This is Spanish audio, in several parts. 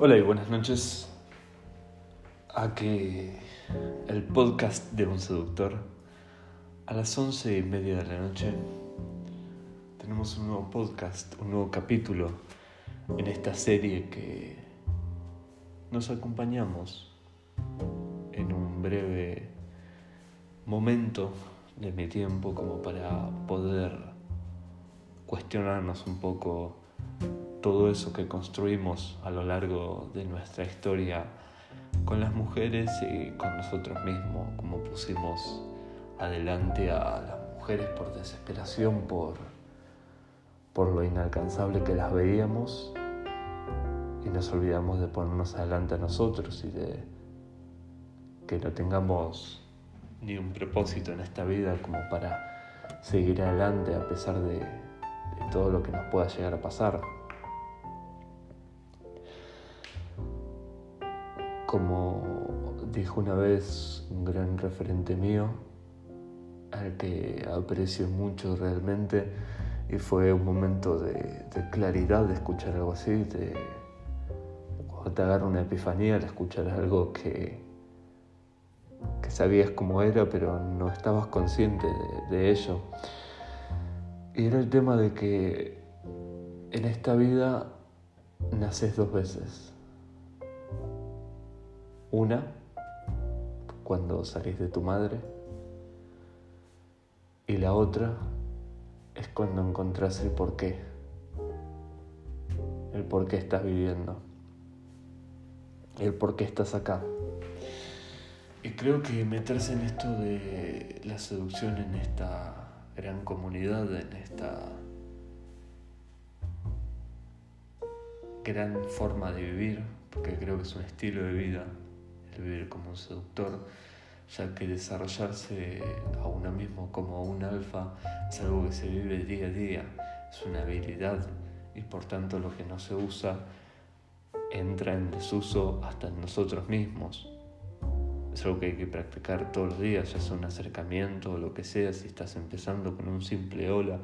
Hola y buenas noches. A que el podcast de un seductor. A las once y media de la noche tenemos un nuevo podcast, un nuevo capítulo en esta serie que nos acompañamos en un breve momento de mi tiempo como para poder cuestionarnos un poco todo eso que construimos a lo largo de nuestra historia con las mujeres y con nosotros mismos, como pusimos adelante a las mujeres por desesperación, por, por lo inalcanzable que las veíamos y nos olvidamos de ponernos adelante a nosotros y de que no tengamos ni un propósito en esta vida como para seguir adelante a pesar de, de todo lo que nos pueda llegar a pasar. Como dijo una vez un gran referente mío, al que aprecio mucho realmente, y fue un momento de, claridad de escuchar algo así, de cuando te agarra una epifanía de escuchar algo que, que sabías cómo era, pero no estabas consciente de ello. Y era el tema de que en esta vida naces dos veces. Una, cuando salís de tu madre, y la otra es cuando encontrás el porqué, el por qué estás viviendo, el por qué estás acá. Y creo que meterse en esto de la seducción en esta gran comunidad, en esta gran forma de vivir, porque creo que es un estilo de vida, vivir como un seductor, ya que desarrollarse a uno mismo como un alfa es algo que se vive día a día, es una habilidad y por tanto lo que no se usa entra en desuso hasta en nosotros mismos. Es algo que hay que practicar todos los días, ya sea un acercamiento o lo que sea, si estás empezando con un simple hola,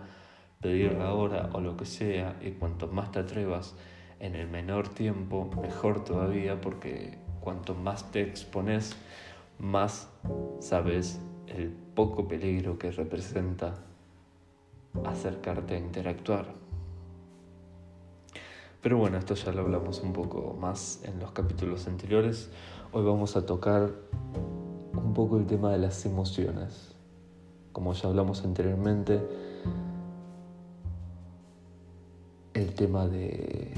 pedir la hora o lo que sea, y cuanto más te atrevas en el menor tiempo, mejor todavía, porque cuanto más te expones, más sabes el poco peligro que representa acercarte a interactuar. Pero bueno, esto ya lo hablamos un poco más en los capítulos anteriores. Hoy vamos a tocar un poco el tema de las emociones. Como ya hablamos anteriormente, el tema de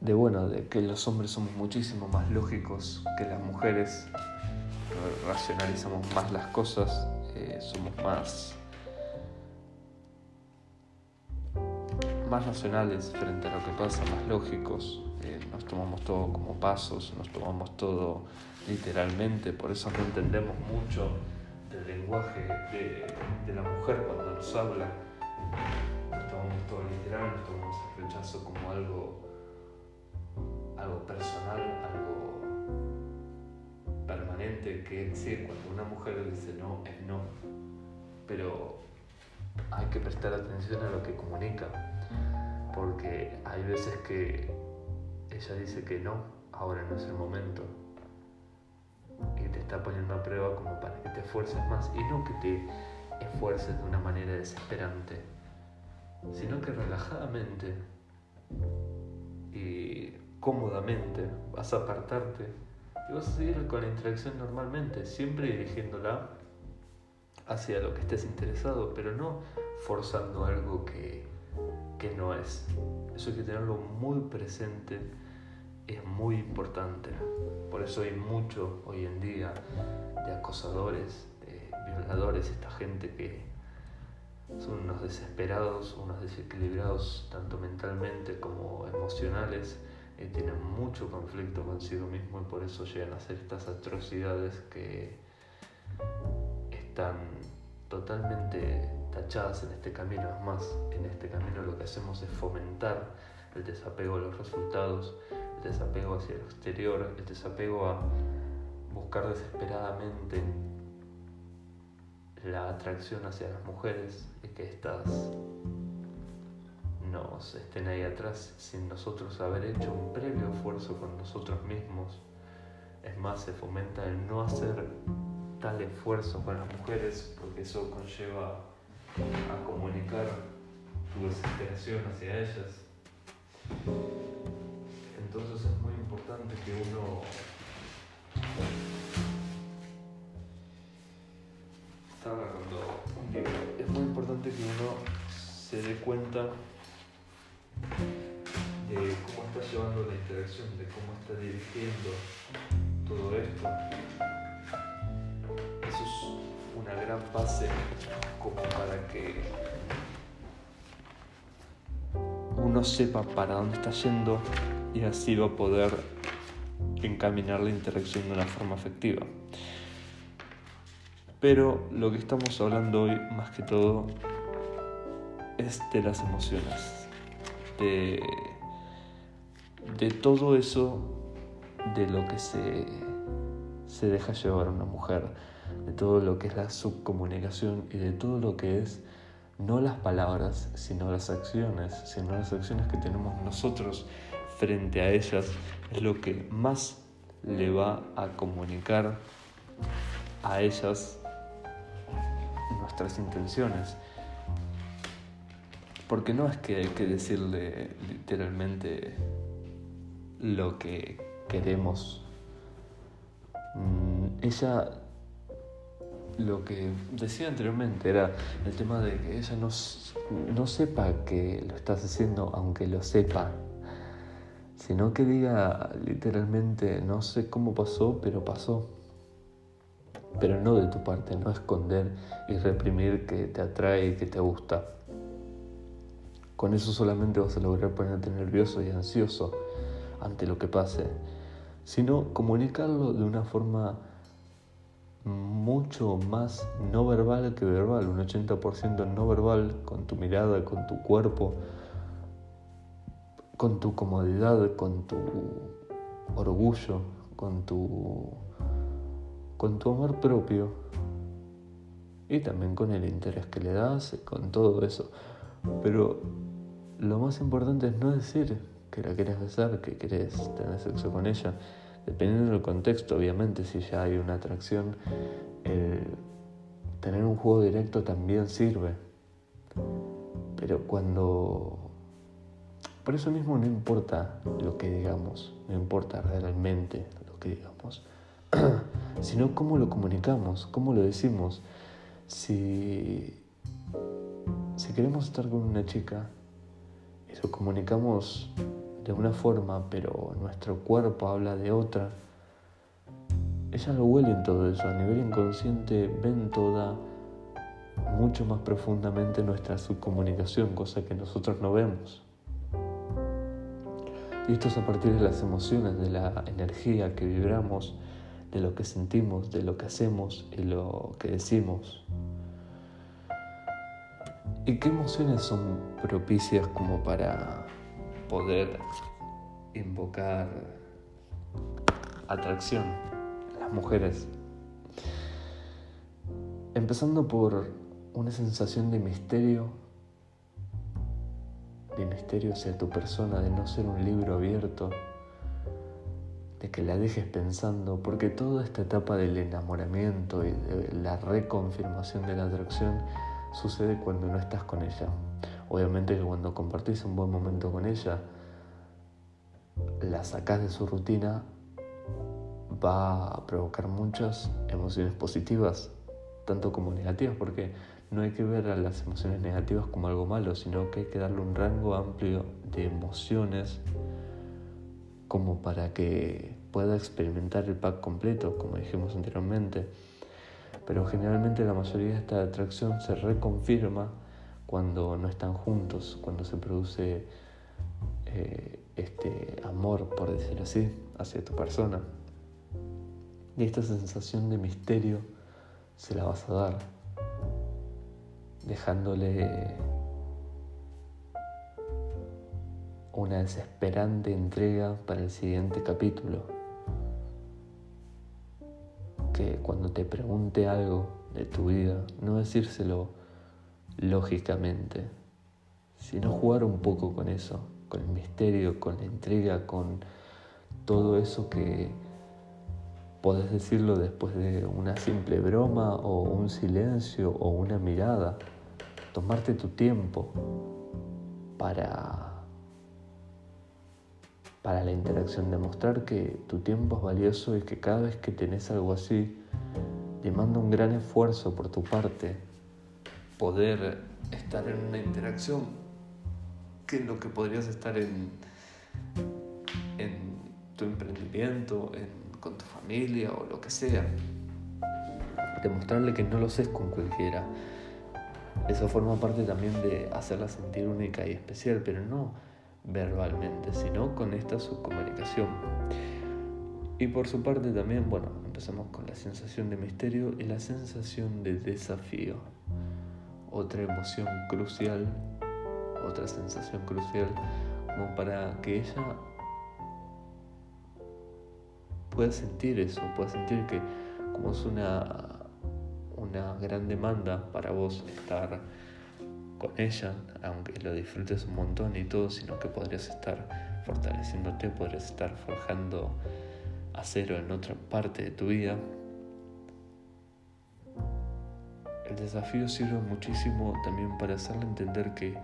de bueno, de que los hombres somos muchísimo más lógicos que las mujeres, racionalizamos más las cosas, eh, somos más más racionales frente a lo que pasa, más lógicos, eh, nos tomamos todo como pasos, nos tomamos todo literalmente, por eso no entendemos mucho del lenguaje de, de la mujer cuando nos habla, nos tomamos todo literal, nos tomamos el rechazo como algo algo personal, algo permanente, que sí, cuando una mujer dice no, es no, pero hay que prestar atención a lo que comunica, porque hay veces que ella dice que no, ahora no es el momento, y te está poniendo a prueba como para que te esfuerces más, y no que te esfuerces de una manera desesperante, sino que relajadamente. Y cómodamente, vas a apartarte y vas a seguir con la interacción normalmente, siempre dirigiéndola hacia lo que estés interesado, pero no forzando algo que, que no es. Eso hay que tenerlo muy presente, es muy importante. Por eso hay mucho hoy en día de acosadores, de violadores, esta gente que son unos desesperados, unos desequilibrados tanto mentalmente como emocionales eh, tienen mucho conflicto consigo mismo y por eso llegan a hacer estas atrocidades que están totalmente tachadas en este camino. Es más, en este camino lo que hacemos es fomentar el desapego a los resultados, el desapego hacia el exterior, el desapego a buscar desesperadamente la atracción hacia las mujeres y que éstas nos estén ahí atrás sin nosotros haber hecho un previo esfuerzo con nosotros mismos. Es más, se fomenta el no hacer tal esfuerzo con las mujeres porque eso conlleva a comunicar tu desesperación hacia ellas. Entonces es muy importante que uno está agarrando un libro. Es muy importante que uno se dé cuenta de cómo está llevando la interacción, de cómo está dirigiendo todo esto. Eso es una gran base como para que uno sepa para dónde está yendo y así va a poder encaminar la interacción de una forma efectiva. Pero lo que estamos hablando hoy, más que todo, es de las emociones, de, de todo eso de lo que se, se deja llevar una mujer, de todo lo que es la subcomunicación y de todo lo que es no las palabras, sino las acciones, sino las acciones que tenemos nosotros frente a ellas, es lo que más le va a comunicar a ellas nuestras intenciones. Porque no es que hay que decirle literalmente lo que queremos. Mm, ella lo que decía anteriormente era el tema de que ella no, no sepa que lo estás haciendo aunque lo sepa, sino que diga literalmente no sé cómo pasó, pero pasó. Pero no de tu parte, no esconder y reprimir que te atrae y que te gusta. Con eso solamente vas a lograr ponerte nervioso y ansioso ante lo que pase, sino comunicarlo de una forma mucho más no verbal que verbal, un 80% no verbal, con tu mirada, con tu cuerpo, con tu comodidad, con tu orgullo, con tu, con tu amor propio y también con el interés que le das, con todo eso. Pero lo más importante es no decir que la quieres besar, que quieres tener sexo con ella Dependiendo del contexto, obviamente, si ya hay una atracción, tener un juego directo también sirve. Pero cuando... Por eso mismo no importa lo que digamos, no importa realmente lo que digamos, sino cómo lo comunicamos, cómo lo decimos. Si, si queremos estar con una chica lo comunicamos de una forma, pero nuestro cuerpo habla de otra. Ellas lo huelen todo eso, a nivel inconsciente ven toda mucho más profundamente nuestra subcomunicación, cosa que nosotros no vemos. Y esto es a partir de las emociones, de la energía que vibramos, de lo que sentimos, de lo que hacemos y lo que decimos. ¿Y qué emociones son propicias como para poder invocar atracción las mujeres. Empezando por una sensación de misterio, de misterio hacia tu persona, de no ser un libro abierto, de que la dejes pensando, porque toda esta etapa del enamoramiento y de la reconfirmación de la atracción sucede cuando no estás con ella. Obviamente que cuando compartís un buen momento con ella, la sacás de su rutina, va a provocar muchas emociones positivas, tanto como negativas, porque no hay que ver a las emociones negativas como algo malo, sino que hay que darle un rango amplio de emociones como para que pueda experimentar el pack completo, como dijimos anteriormente. Pero generalmente la mayoría de esta atracción se reconfirma cuando no están juntos, cuando se produce eh, este amor, por decir así, hacia tu persona. Y esta sensación de misterio se la vas a dar, dejándole una desesperante entrega para el siguiente capítulo. Cuando te pregunte algo de tu vida, no decírselo lógicamente, sino jugar un poco con eso, con el misterio, con la intriga, con todo eso que podés decirlo después de una simple broma o un silencio o una mirada. Tomarte tu tiempo para, para la interacción, demostrar que tu tiempo es valioso y que cada vez que tenés algo así, demanda un gran esfuerzo por tu parte poder estar en una interacción que es lo que podrías estar en, tu emprendimiento, con tu familia o lo que sea. Demostrarle que no lo haces con cualquiera. Eso forma parte también de hacerla sentir única y especial, pero no verbalmente, sino con esta subcomunicación. Y por su parte también, bueno, empezamos con la sensación de misterio y la sensación de desafío. Otra emoción crucial, otra sensación crucial como para que ella pueda sentir eso, pueda sentir que como es una, una gran demanda para vos estar con ella, aunque lo disfrutes un montón y todo, sino que podrías estar fortaleciéndote, podrías estar forjando acero en otra parte de tu vida, el desafío sirve muchísimo también para hacerle entender que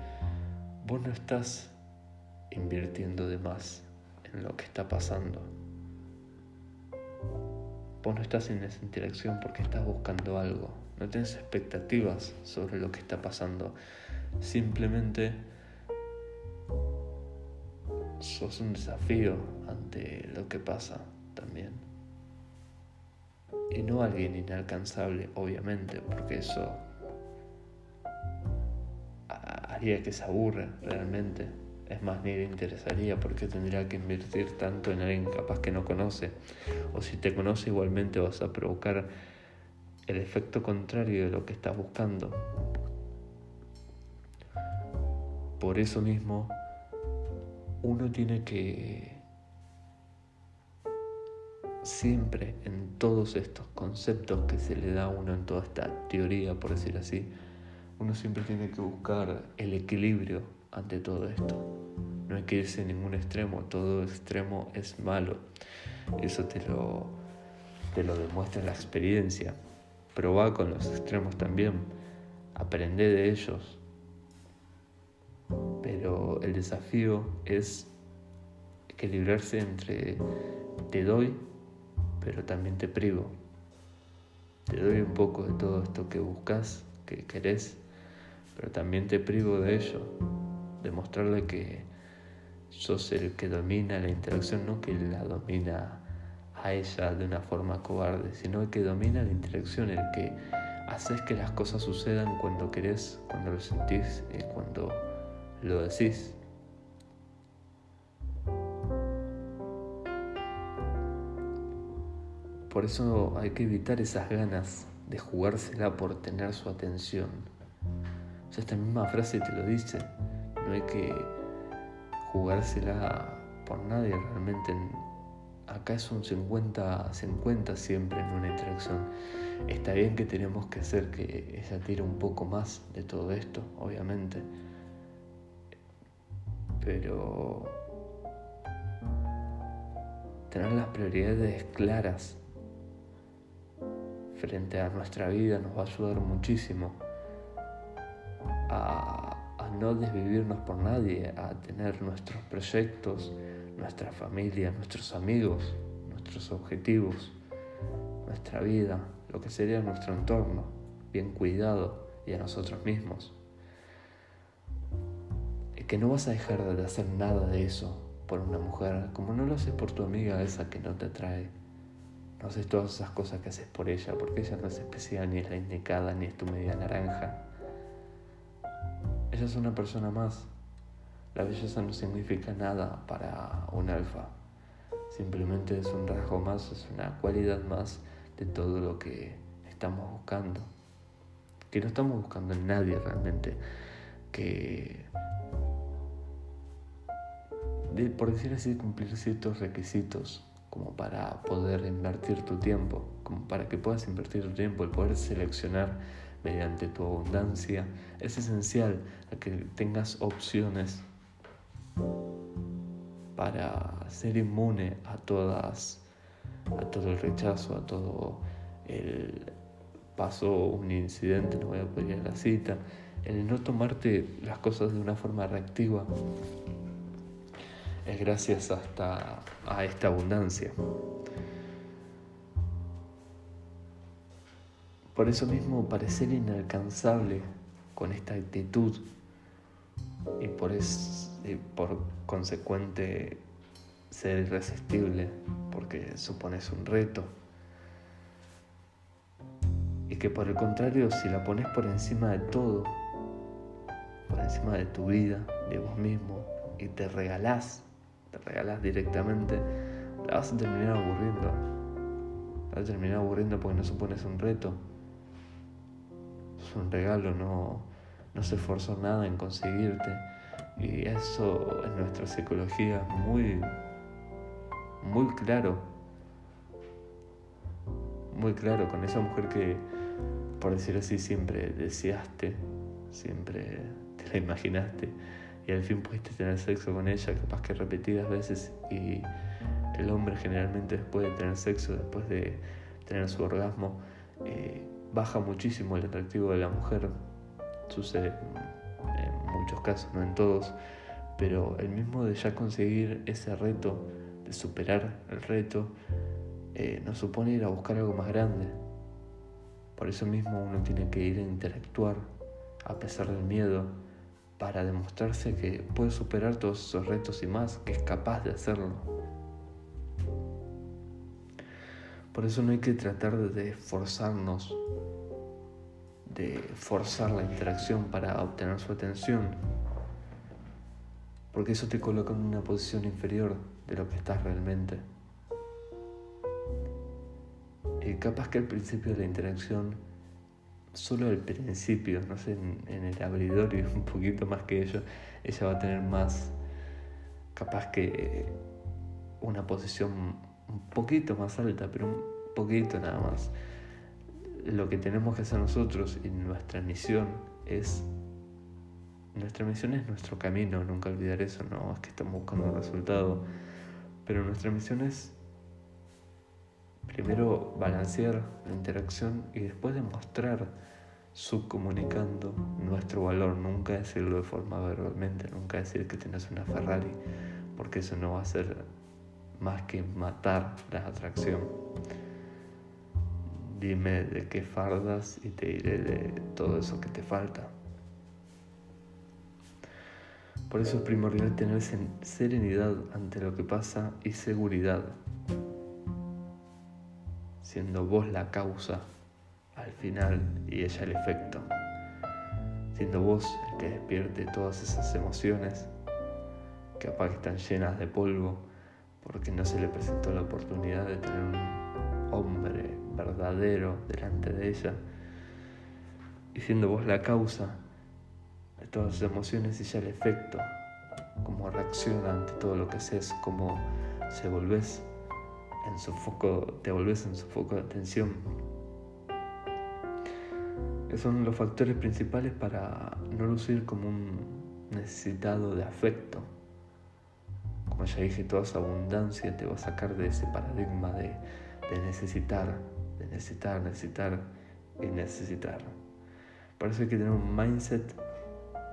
vos no estás invirtiendo de más en lo que está pasando. Vos no estás en esa interacción porque estás buscando algo. No tienes expectativas sobre lo que está pasando. Simplemente sos un desafío ante lo que pasa también. Y no alguien inalcanzable, obviamente, porque eso haría que se aburre realmente. Es más, ni le interesaría porque tendría que invertir tanto en alguien capaz que no conoce. O si te conoce igualmente vas a provocar el efecto contrario de lo que estás buscando. Por eso mismo, uno tiene que siempre en todos estos conceptos que se le da a uno en toda esta teoría, por decir así, uno siempre tiene que buscar el equilibrio ante todo esto. No hay que irse en ningún extremo, todo extremo es malo. Eso te lo, te lo demuestra la experiencia. Probá con los extremos también, aprende de ellos. Pero el desafío es equilibrarse entre te doy pero también te privo. Te doy un poco de todo esto que buscas, que querés, pero también te privo de ello. Demostrarle que sos el que domina la interacción, no que la domina a ella de una forma cobarde, sino el que domina la interacción, el que haces que las cosas sucedan cuando querés, cuando lo sentís y cuando lo decís. Por eso hay que evitar esas ganas de jugársela por tener su atención. O sea, esta misma frase te lo dice. No hay que jugársela por nadie realmente. Acá es un 50-50 siempre en una interacción. Está bien que tenemos que hacer que ella tire un poco más de todo esto, obviamente. Pero tener las prioridades claras frente a nuestra vida nos va a ayudar muchísimo a, no desvivirnos por nadie, a tener nuestros proyectos, nuestra familia, nuestros amigos, nuestros objetivos, nuestra vida, lo que sería nuestro entorno, bien cuidado y a nosotros mismos. Que no vas a dejar de hacer nada de eso por una mujer, como no lo haces por tu amiga esa que no te atrae no haces todas esas cosas que haces por ella, porque ella no es especial, ni es la indicada, ni es tu media naranja. Ella es una persona más. La belleza no significa nada para un alfa. Simplemente es un rasgo más, es una cualidad más de todo lo que estamos buscando. Que no estamos buscando en nadie realmente. Que, por decir así, cumplir ciertos requisitos como para poder invertir tu tiempo, como para que puedas invertir tu tiempo, el poder seleccionar mediante tu abundancia. Es esencial que tengas opciones para ser inmune a todas, a todo el rechazo, a todo el pasó un incidente, no voy a poder ir a la cita, el no tomarte las cosas de una forma reactiva es gracias hasta a esta abundancia. Por eso mismo parecer inalcanzable con esta actitud y por, es, por consecuente ser irresistible porque supones un reto. Y que por el contrario, si la pones por encima de todo, por encima de tu vida, de vos mismo, y te regalás, te regalás directamente, la vas a terminar aburriendo. La vas a terminar aburriendo porque no supones un reto un regalo, no, no se esforzó nada en conseguirte. Y eso en nuestra psicología es muy, muy claro. Muy claro, con esa mujer que, por decir así, siempre deseaste, siempre te la imaginaste y al fin pudiste tener sexo con ella, capaz que repetidas veces y el hombre generalmente después de tener sexo, después de tener su orgasmo, eh, baja muchísimo el atractivo de la mujer. Sucede en muchos casos, no en todos, pero el mismo de ya conseguir ese reto, de superar el reto, eh, nos supone ir a buscar algo más grande. Por eso mismo uno tiene que ir a interactuar a pesar del miedo para demostrarse que puede superar todos esos retos y más, que es capaz de hacerlo. Por eso no hay que tratar de forzarnos, de forzar la interacción para obtener su atención, porque eso te coloca en una posición inferior de lo que estás realmente. Capaz que al principio de la interacción, solo al principio, no sé, en, el abridor y un poquito más que ello, ella va a tener más, capaz que una posición un poquito más alta, pero un poquito nada más. Lo que tenemos que hacer nosotros y nuestra misión es nuestra misión es nuestro camino, nunca olvidar eso, no es que estamos buscando un resultado, pero nuestra misión es primero balancear la interacción y después demostrar subcomunicando nuestro valor, nunca decirlo de forma verbalmente, nunca decir que tienes una Ferrari, porque eso no va a ser más que matar la atracción. Dime de qué fardas y te diré de todo eso que te falta. Por eso es primordial tener serenidad ante lo que pasa y seguridad, siendo vos la causa al final y ella el efecto, siendo vos el que despierte todas esas emociones que capaz están llenas de polvo porque no se le presentó la oportunidad de tener un hombre verdadero delante de ella, y siendo vos la causa de todas sus emociones y ya el efecto, cómo reacciona ante todo lo que haces, cómo se volvés en su foco, te volvés en su foco de atención. Esos son los factores principales para no lucir como un necesitado de afecto como ya dije, toda esa abundancia te va a sacar de ese paradigma de, necesitar, de necesitar, necesitar y necesitar. Hay que tener un mindset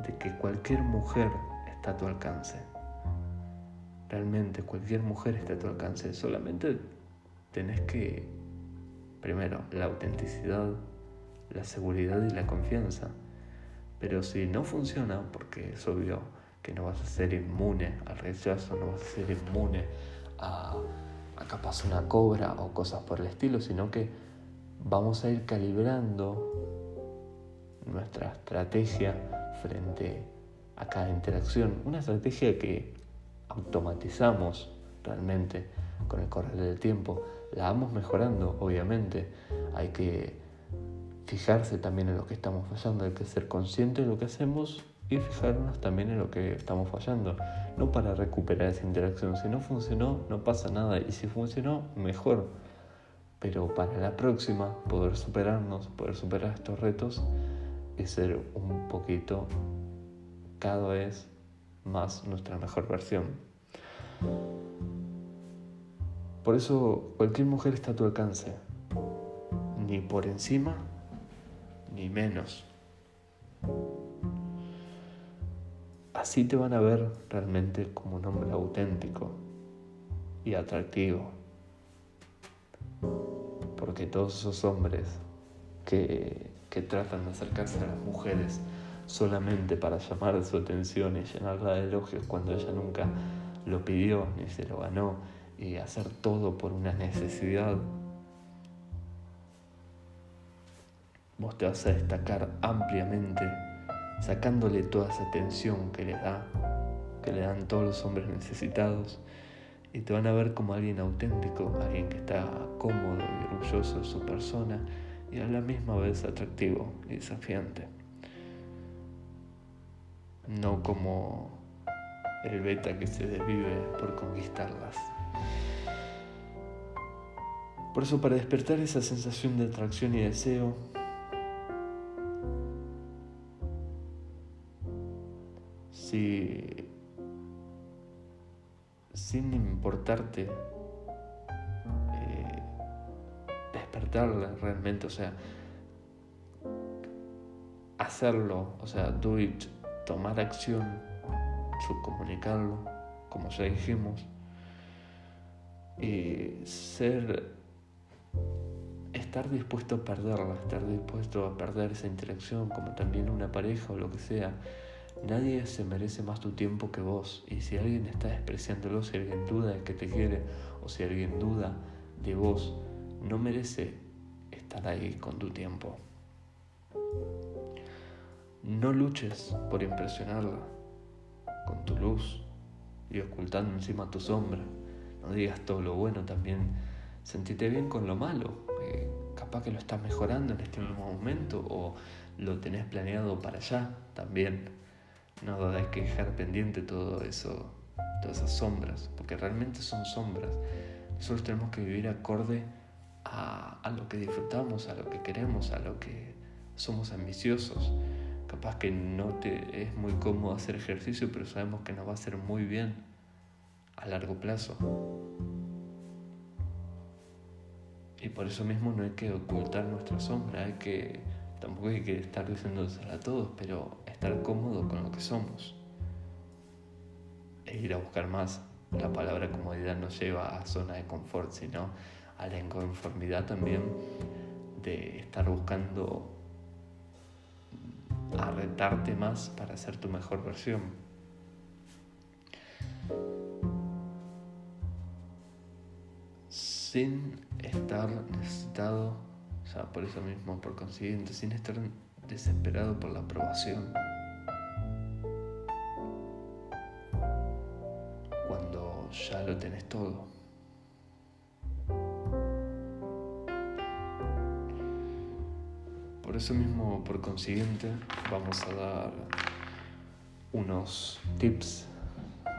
de que cualquier mujer está a tu alcance. Realmente cualquier mujer está a tu alcance. Solamente tenés que, primero, la autenticidad, la seguridad y la confianza. Pero si no funciona, porque es obvio, que no vas a ser inmune al rechazo, no vas a ser inmune a, a capaz una cobra o cosas por el estilo, sino que vamos a ir calibrando nuestra estrategia frente a cada interacción. Una estrategia que automatizamos realmente con el correr del tiempo. La vamos mejorando, obviamente. Hay que fijarse también en lo que estamos fallando, hay que ser consciente de lo que hacemos y fijarnos también en lo que estamos fallando. No para recuperar esa interacción. Si no funcionó, no pasa nada. Y si funcionó, mejor. Pero para la próxima, poder superarnos, poder superar estos retos y ser un poquito cada vez más nuestra mejor versión. Por eso cualquier mujer está a tu alcance, ni por encima ni menos. Así te van a ver realmente como un hombre auténtico y atractivo. Porque todos esos hombres que, que tratan de acercarse a las mujeres solamente para llamar su atención y llenarla de elogios cuando ella nunca lo pidió ni se lo ganó y hacer todo por una necesidad, vos te vas a destacar ampliamente sacándole toda esa atención que le da, que le dan todos los hombres necesitados y te van a ver como alguien auténtico, alguien que está cómodo y orgulloso de su persona y a la misma vez atractivo y desafiante no como el beta que se desvive por conquistarlas. Por eso para despertar esa sensación de atracción y deseo, si sin importarte eh, despertarla realmente, o sea, hacerlo, o sea, do it tomar acción, subcomunicarlo, como ya dijimos, y ser, estar dispuesto a perderla, estar dispuesto a perder esa interacción, como también una pareja o lo que sea. Nadie se merece más tu tiempo que vos. Y si alguien está despreciándolo, si alguien duda de que te quiere o si alguien duda de vos, no merece estar ahí con tu tiempo. No luches por impresionarla con tu luz y ocultando encima tu sombra. No digas todo lo bueno, también sentite bien con lo malo. Capaz que lo estás mejorando en este mismo momento o lo tenés planeado para allá también. No hay que dejar pendiente todo eso, todas esas sombras, porque realmente son sombras. Nosotros tenemos que vivir acorde a lo que disfrutamos, a lo que queremos, a lo que somos ambiciosos. Capaz que no te es muy cómodo hacer ejercicio, pero sabemos que nos va a hacer muy bien a largo plazo. Y por eso mismo no hay que ocultar nuestra sombra, hay que, tampoco hay que estar diciéndosela a todos, pero estar cómodo con lo que somos. E ir a buscar más. La palabra comodidad no lleva a zona de confort, sino a la inconformidad también de estar buscando a retarte más para ser tu mejor versión. Sin estar necesitado, o sea, por eso mismo, por consiguiente, sin estar desesperado por la aprobación. Cuando ya lo tenés todo. Por eso mismo, por consiguiente, vamos a dar unos tips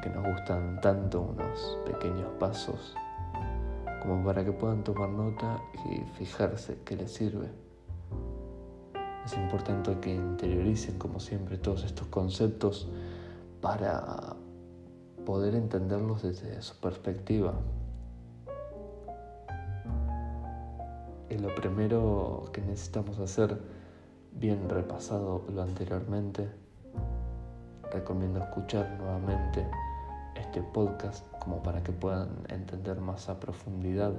que nos gustan tanto, unos pequeños pasos, como para que puedan tomar nota y fijarse qué les sirve. Es importante que interioricen, como siempre, todos estos conceptos para poder entenderlos desde su perspectiva, Lo primero que necesitamos hacer, bien repasado lo anteriormente, recomiendo escuchar nuevamente este podcast como para que puedan entender más a profundidad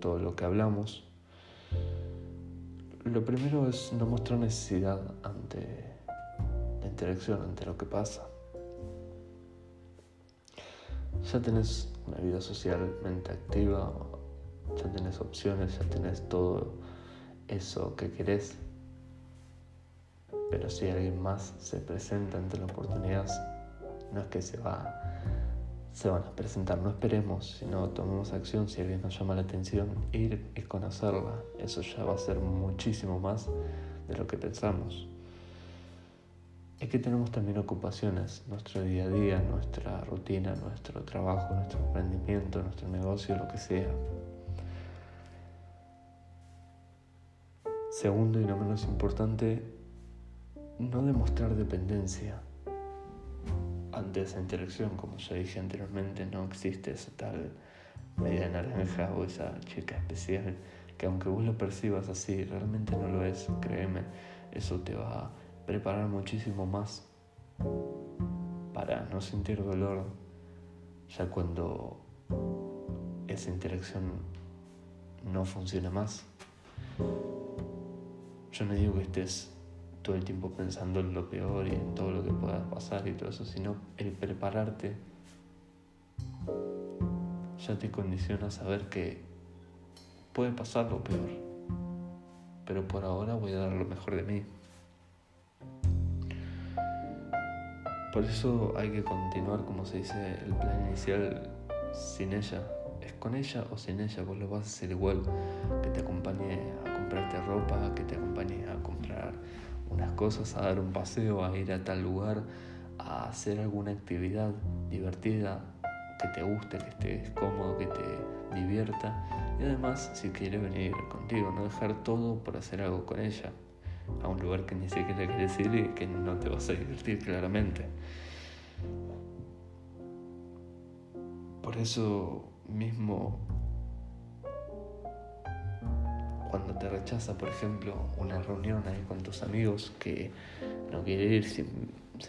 todo lo que hablamos. Lo primero es no mostrar necesidad ante la interacción, ante lo que pasa. Ya tenés una vida socialmente activa ya tenés opciones, ya tenés todo eso que querés. Pero si alguien más se presenta ante la oportunidad, no es que se va se van a presentar, no esperemos, sino tomemos acción si alguien nos llama la atención, ir y conocerla, eso ya va a ser muchísimo más de lo que pensamos. Es que tenemos también ocupaciones, nuestro día a día, nuestra rutina, nuestro trabajo, nuestro emprendimiento, nuestro negocio, lo que sea. Segundo y no menos importante, no demostrar dependencia ante esa interacción. Como ya dije anteriormente, no existe esa tal media naranja o esa chica especial que aunque vos lo percibas así, realmente no lo es, créeme, eso te va a preparar muchísimo más para no sentir dolor ya cuando esa interacción no funciona más. Yo no digo que estés todo el tiempo pensando en lo peor y en todo lo que pueda pasar y todo eso, sino el prepararte ya te condiciona a saber que puede pasar lo peor, pero por ahora voy a dar lo mejor de mí. Por eso hay que continuar, como se dice, el plan inicial sin ella. Con ella o sin ella, vos lo vas a hacer igual. Que te acompañe a comprarte ropa, que te acompañe a comprar unas cosas, a dar un paseo, a ir a tal lugar, a hacer alguna actividad divertida, que te guste, que estés cómodo, que te divierta. Y además, si quiere venir contigo, no dejar todo por hacer algo con ella a un lugar que ni siquiera quieres ir y que no te vas a divertir claramente. Por eso mismo, cuando te rechaza, por ejemplo, una reunión ahí con tus amigos que no quiere ir, se,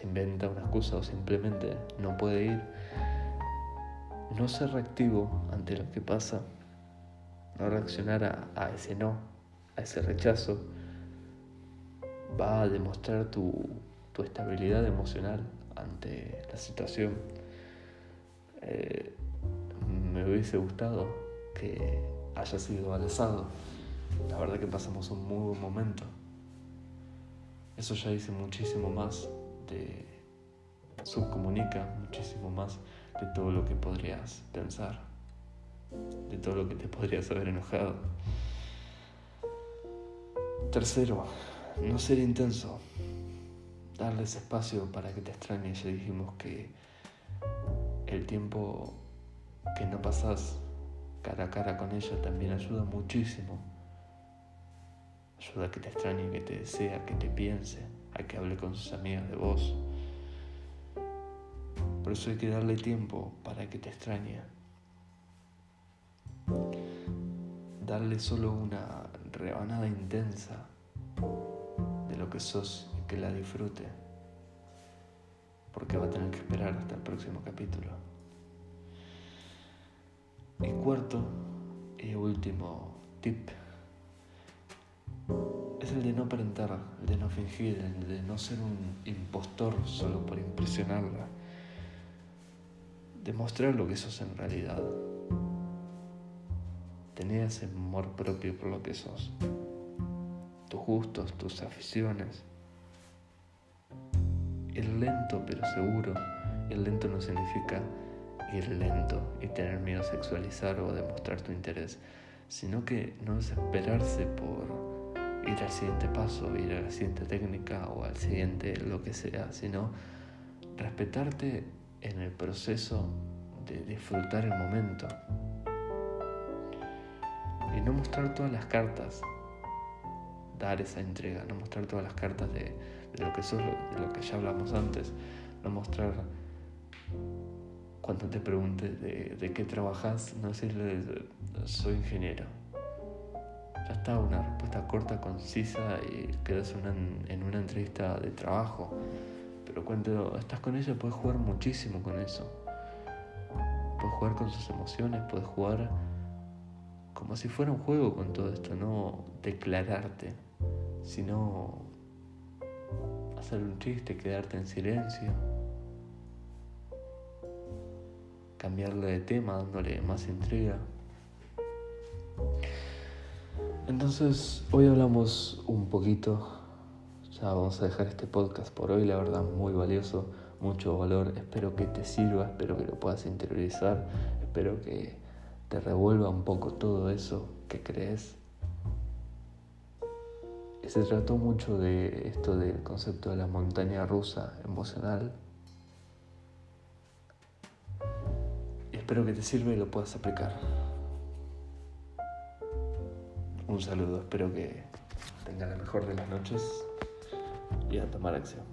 inventa una excusa o simplemente no puede ir, no ser reactivo ante lo que pasa, no reaccionar a, ese no, a ese rechazo, va a demostrar tu, estabilidad emocional ante la situación. Eh, me hubiese gustado que haya sido al. La verdad que pasamos un muy buen momento. Eso ya dice muchísimo más de subcomunica muchísimo más de todo lo que podrías pensar, de todo lo que te podrías haber enojado. Tercero, no ser intenso, darles espacio para que te extrañe. Ya dijimos que el tiempo que no pasas cara a cara con ella también ayuda muchísimo. Ayuda a que te extrañe, que te desea, que te piense, a que hable con sus amigas de vos. Por eso hay que darle tiempo para que te extrañe. Darle solo una rebanada intensa lo que sos y que la disfrute, porque va a tener que esperar hasta el próximo capítulo. Y cuarto y último tip es el de no aparentar, el de no fingir, el de no ser un impostor solo por impresionarla. Demostrar lo que sos en realidad. Tener ese amor propio por lo que sos tus gustos, tus aficiones. Ir lento pero seguro. Ir lento no significa ir lento y tener miedo a sexualizar o demostrar tu interés, sino que no desesperarse por ir al siguiente paso, ir a la siguiente técnica o al siguiente lo que sea, sino respetarte en el proceso de disfrutar el momento. Y no mostrar todas las cartas dar esa entrega, no mostrar todas las cartas de, lo que sos, de lo que ya hablamos antes, no mostrar cuando te preguntes de, qué trabajas, no decirle soy ingeniero. Ya está, una respuesta corta, concisa y quedas en una entrevista de trabajo. Pero cuando estás con ella puedes jugar muchísimo con eso. Puedes jugar con sus emociones, puedes jugar como si fuera un juego con todo esto, no declararte sino hacer un chiste, quedarte en silencio, cambiarle de tema, dándole más intriga. Entonces, hoy hablamos un poquito, ya vamos a dejar este podcast por hoy, la verdad muy valioso, mucho valor, espero que te sirva, espero que lo puedas interiorizar, espero que te revuelva un poco todo eso que crees se trató mucho de esto del concepto de la montaña rusa emocional. Espero que te sirva y lo puedas aplicar. Un saludo, espero que tenga la mejor de las noches y a tomar acción.